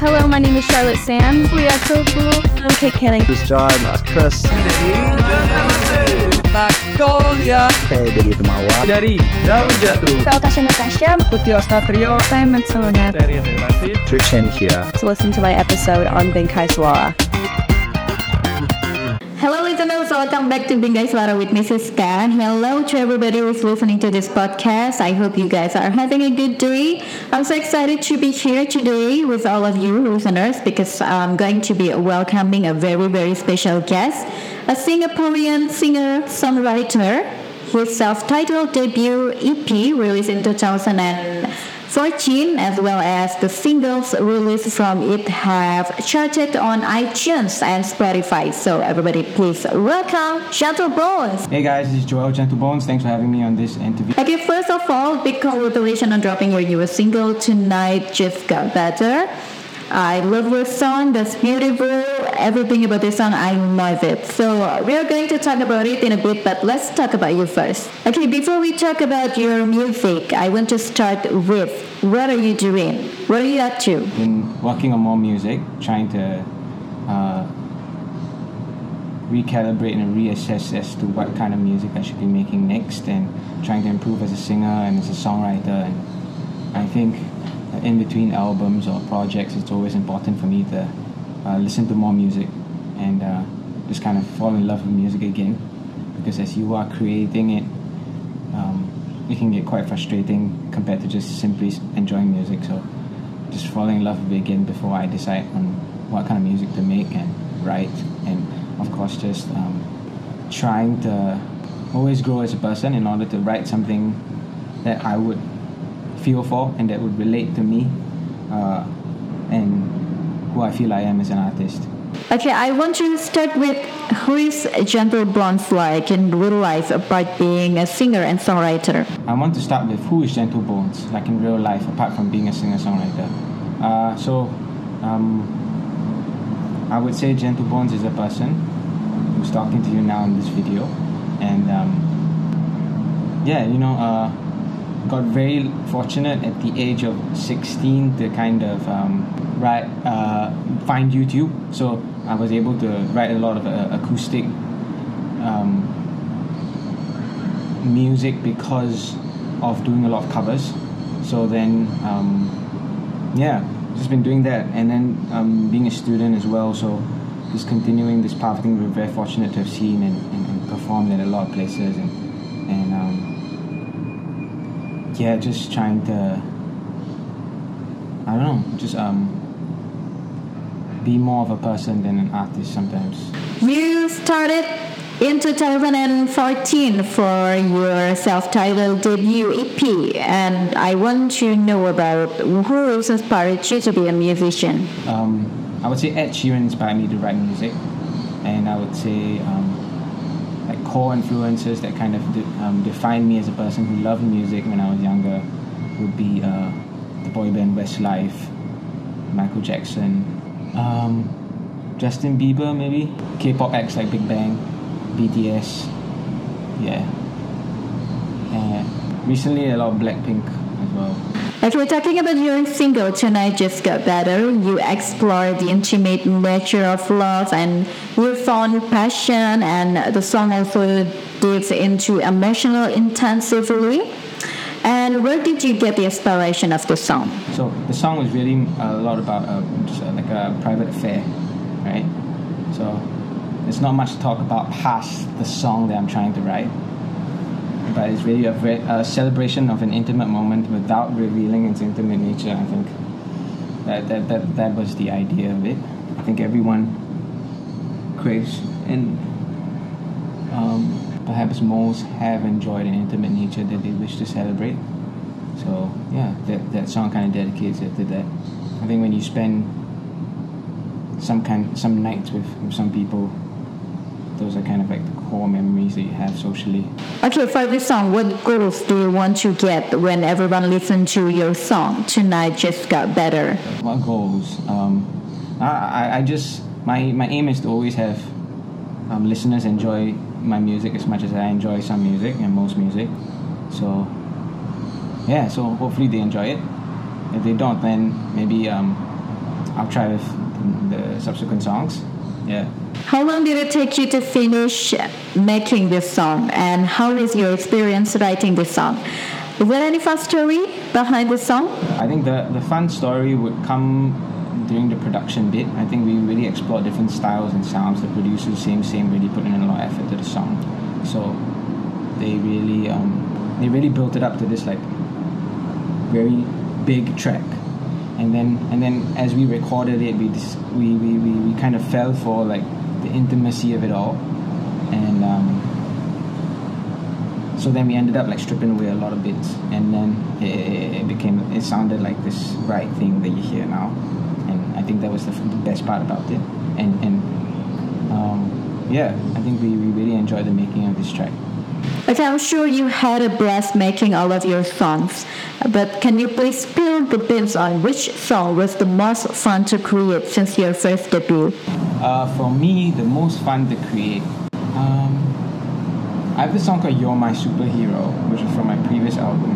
Hello, my name is Charlotte Sands. We are so cool. I'm Kate Canning. This is John, uh, Chris. Magnolia Saya dari Temawa. dari Daun Jatuh Saya Tasha Natasha. Putih Ostatrio Saya Matsunaga. dari Relasi Trishan here. To listen to my episode on Bingkai Suara. Hello listeners, welcome back to Bingkai Suara with Mrs. Khan. Hello to everybody who's listening to this podcast. I hope you guys are having a good day. I'm so excited to be here today with all of you listeners because I'm going to be welcoming a very, very special guest, a Singaporean singer, songwriter. His self-titled debut EP released in 2014 as well as the singles released from it have charted on iTunes and Spotify. So everybody please welcome Gentle Bones. Hey guys, this is Joel Gentle Bones. Thanks for having me on this interview. Okay, first of all, big congratulations on dropping your newest single tonight. Just got better. I love your song. That's beautiful. Everything about this song, I love it. So we are going to talk about it in a bit, but let's talk about you first. Okay, before we talk about your music, I want to start with what are you doing? What are you up to? Been working on more music, trying to uh, recalibrate and reassess as to what kind of music I should be making next, and trying to improve as a singer and as a songwriter. And I think in between albums or projects, it's always important for me to uh, listen to more music and uh, just kind of fall in love with music again. Because as you are creating it, um, it can get quite frustrating compared to just simply enjoying music. So just falling in love with it again before I decide on what kind of music to make and write, and of course just um, trying to always grow as a person in order to write something that I would feel for and that would relate to me uh, and who I feel I am as an artist. Okay, I want to start with who is Gentle Bones like in real life apart being a singer and songwriter? I want to start with who is Gentle Bones, like in real life, apart from being a singer songwriter. Uh, so, um, I would say Gentle Bones is a person who's talking to you now in this video, and um, yeah, you know, uh, got very fortunate at the age of 16 to kind of um, write, uh, find YouTube. So I was able to write a lot of uh, acoustic. Um, music because of doing a lot of covers. So then, um, yeah, just been doing that, and then um, being a student as well. So just continuing this path. I think we're very fortunate to have seen and, and, and performed at a lot of places, and yeah, just trying to. I don't know, just um, be more of a person than an artist sometimes. You started in 2014 for your self-titled debut EP, and I want to know about who inspired you to be a musician. Um, I would say Ed Sheeran inspired me to write music, and I would say um, core influences that kind of de- um, me as a person who loved music when I was younger would be uh, the boy band Westlife, Michael Jackson, um, Justin Bieber maybe, K-pop acts like Big Bang, BTS, yeah, recently a lot of Blackpink as well. If we're talking about your single Tonight Just Got Better, you explore the intimate nature of love and you found passion, and the song also digs into emotional intensively. And where did you get the inspiration of the song? So the song was really a lot about uh, just uh, like a private affair, right? So there's not much talk about past the song that I'm trying to write, but it's really a, ve- a celebration of an intimate moment without revealing its intimate nature. I think that that, that that was the idea of it. I think everyone craves and um, perhaps most have enjoyed an intimate nature that they wish to celebrate. So yeah, that that song kind of dedicates it to that. I think when you spend some kind some nights with, with some people, those are kind of like the core memories that you have socially. Okay, for this song, what goals do you want to get when everyone listens to your song? Tonight Just Got Better. What goals? Um, I, I, I just my my aim is to always have um, listeners enjoy my music as much as I enjoy some music and most music. So yeah, so hopefully they enjoy it. If they don't, then maybe um, I'll try with the subsequent songs. Yeah. How long did it take you to finish making this song, and how is your experience writing this song? Is there any fun story behind this song? I think the, the fun story would come during the production bit. I think we really explored different styles and sounds. The producers, same, same, really put in a lot of effort to the song. So they really, um, they really built it up to this like very big track. And then, and then as we recorded it, we, we, we, we, we kind of fell for like the intimacy of it all. And um, so then we ended up like stripping away a lot of bits and then it, it became it sounded like this right thing that you hear now think that was the, the best part about it. And and um, yeah i think we, we really enjoyed the making of this track. Okay, I'm sure you had a blast making all of your songs, but can you please spill the beans on which song was the most fun to create since your first debut? uh, for me the most fun to create um, i have this song called you're my superhero which is from my previous album.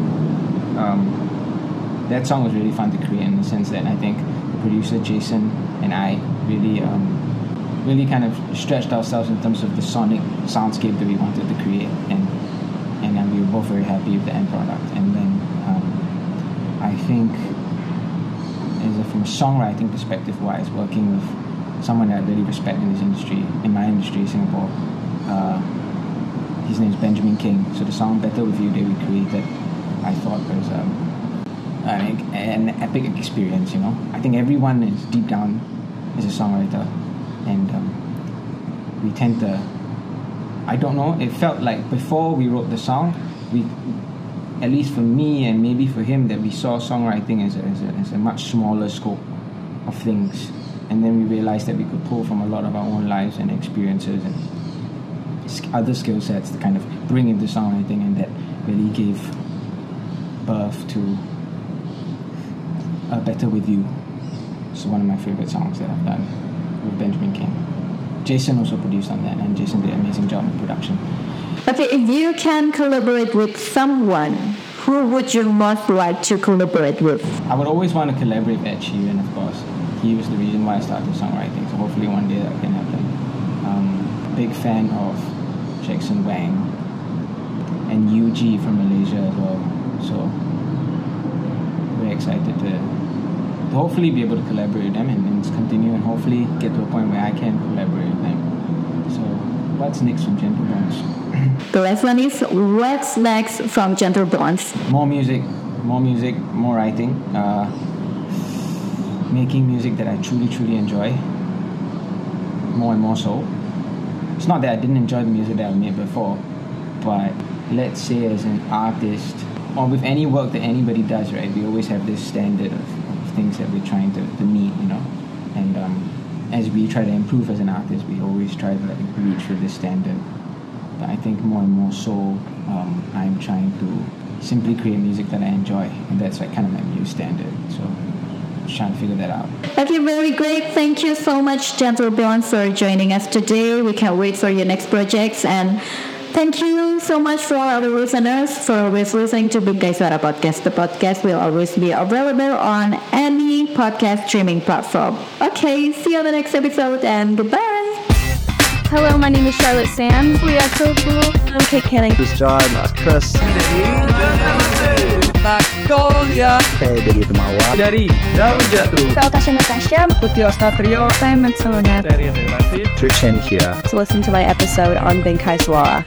Um, that song was really fun to create in the sense that i think the producer jason and i really um, really kind of stretched ourselves in terms of the sonic soundscape that we wanted to create. And and then we were both very happy with the end product. And then um, I think as a, from a songwriting perspective wise working with someone that I really respect in this industry in my industry Singapore uh, his name is Benjamin King. So the song Better With You that we created I thought was um, an, an epic experience you know? I think everyone is deep down is a songwriter. And um, we tend to I don't know it felt like before we wrote the song we at least for me and maybe for him that we saw songwriting as a, as a, as a much smaller scope of things. And then we realized that we could pull from a lot of our own lives and experiences and other skill sets to kind of bring into songwriting and that really gave birth to a Better With You it's one of my favorite songs that I've done with Benjamin King. Jason also produced on that, and Jason did an amazing job in production. Okay, if you can collaborate with someone, who would you most like to collaborate with? I would always want to collaborate with Ed Sheeran, of course. He was the reason why I started songwriting, so hopefully one day that can happen. Um, big fan of Jackson Wang and UG from Malaysia as well. So very excited to hopefully be able to collaborate with them and, and continue and hopefully get to a point where I can collaborate with them. So what's next from Gentle Bones? The last one is what's next from Gentle Bones? more music, more music, more writing, uh, making music that I truly, truly enjoy, more and more so. It's not that I didn't enjoy the music that I made before, but let's say as an artist, or with any work that anybody does, right, we always have this standard of things that we're trying to, to meet, you know, and um, as we try to improve as an artist, we always try to like reach for this standard. But I think more and more so, um, I'm trying to simply create music that I enjoy, and that's like kind of my new standard. So, trying to figure that out. Okay, very great. Thank you so much, Gentle Bones, for joining us today. We can't wait for your next projects and Thank you so much for all our listeners for always listening to Bingkai Suara Podcast. The podcast will always be available on any podcast streaming platform. Okay, see you on the next episode and goodbye. Hello, my name is Charlotte Sand. We are so cool. I'm Kate Canning. This is John, that's Chris. Magnolia Saya dari Temawa. dari Daun Jatuh Saya Tasha Natasha. Putih Satrio Saya Matilda. dari David Trishan here. To listen to my episode on Bingkai Suara.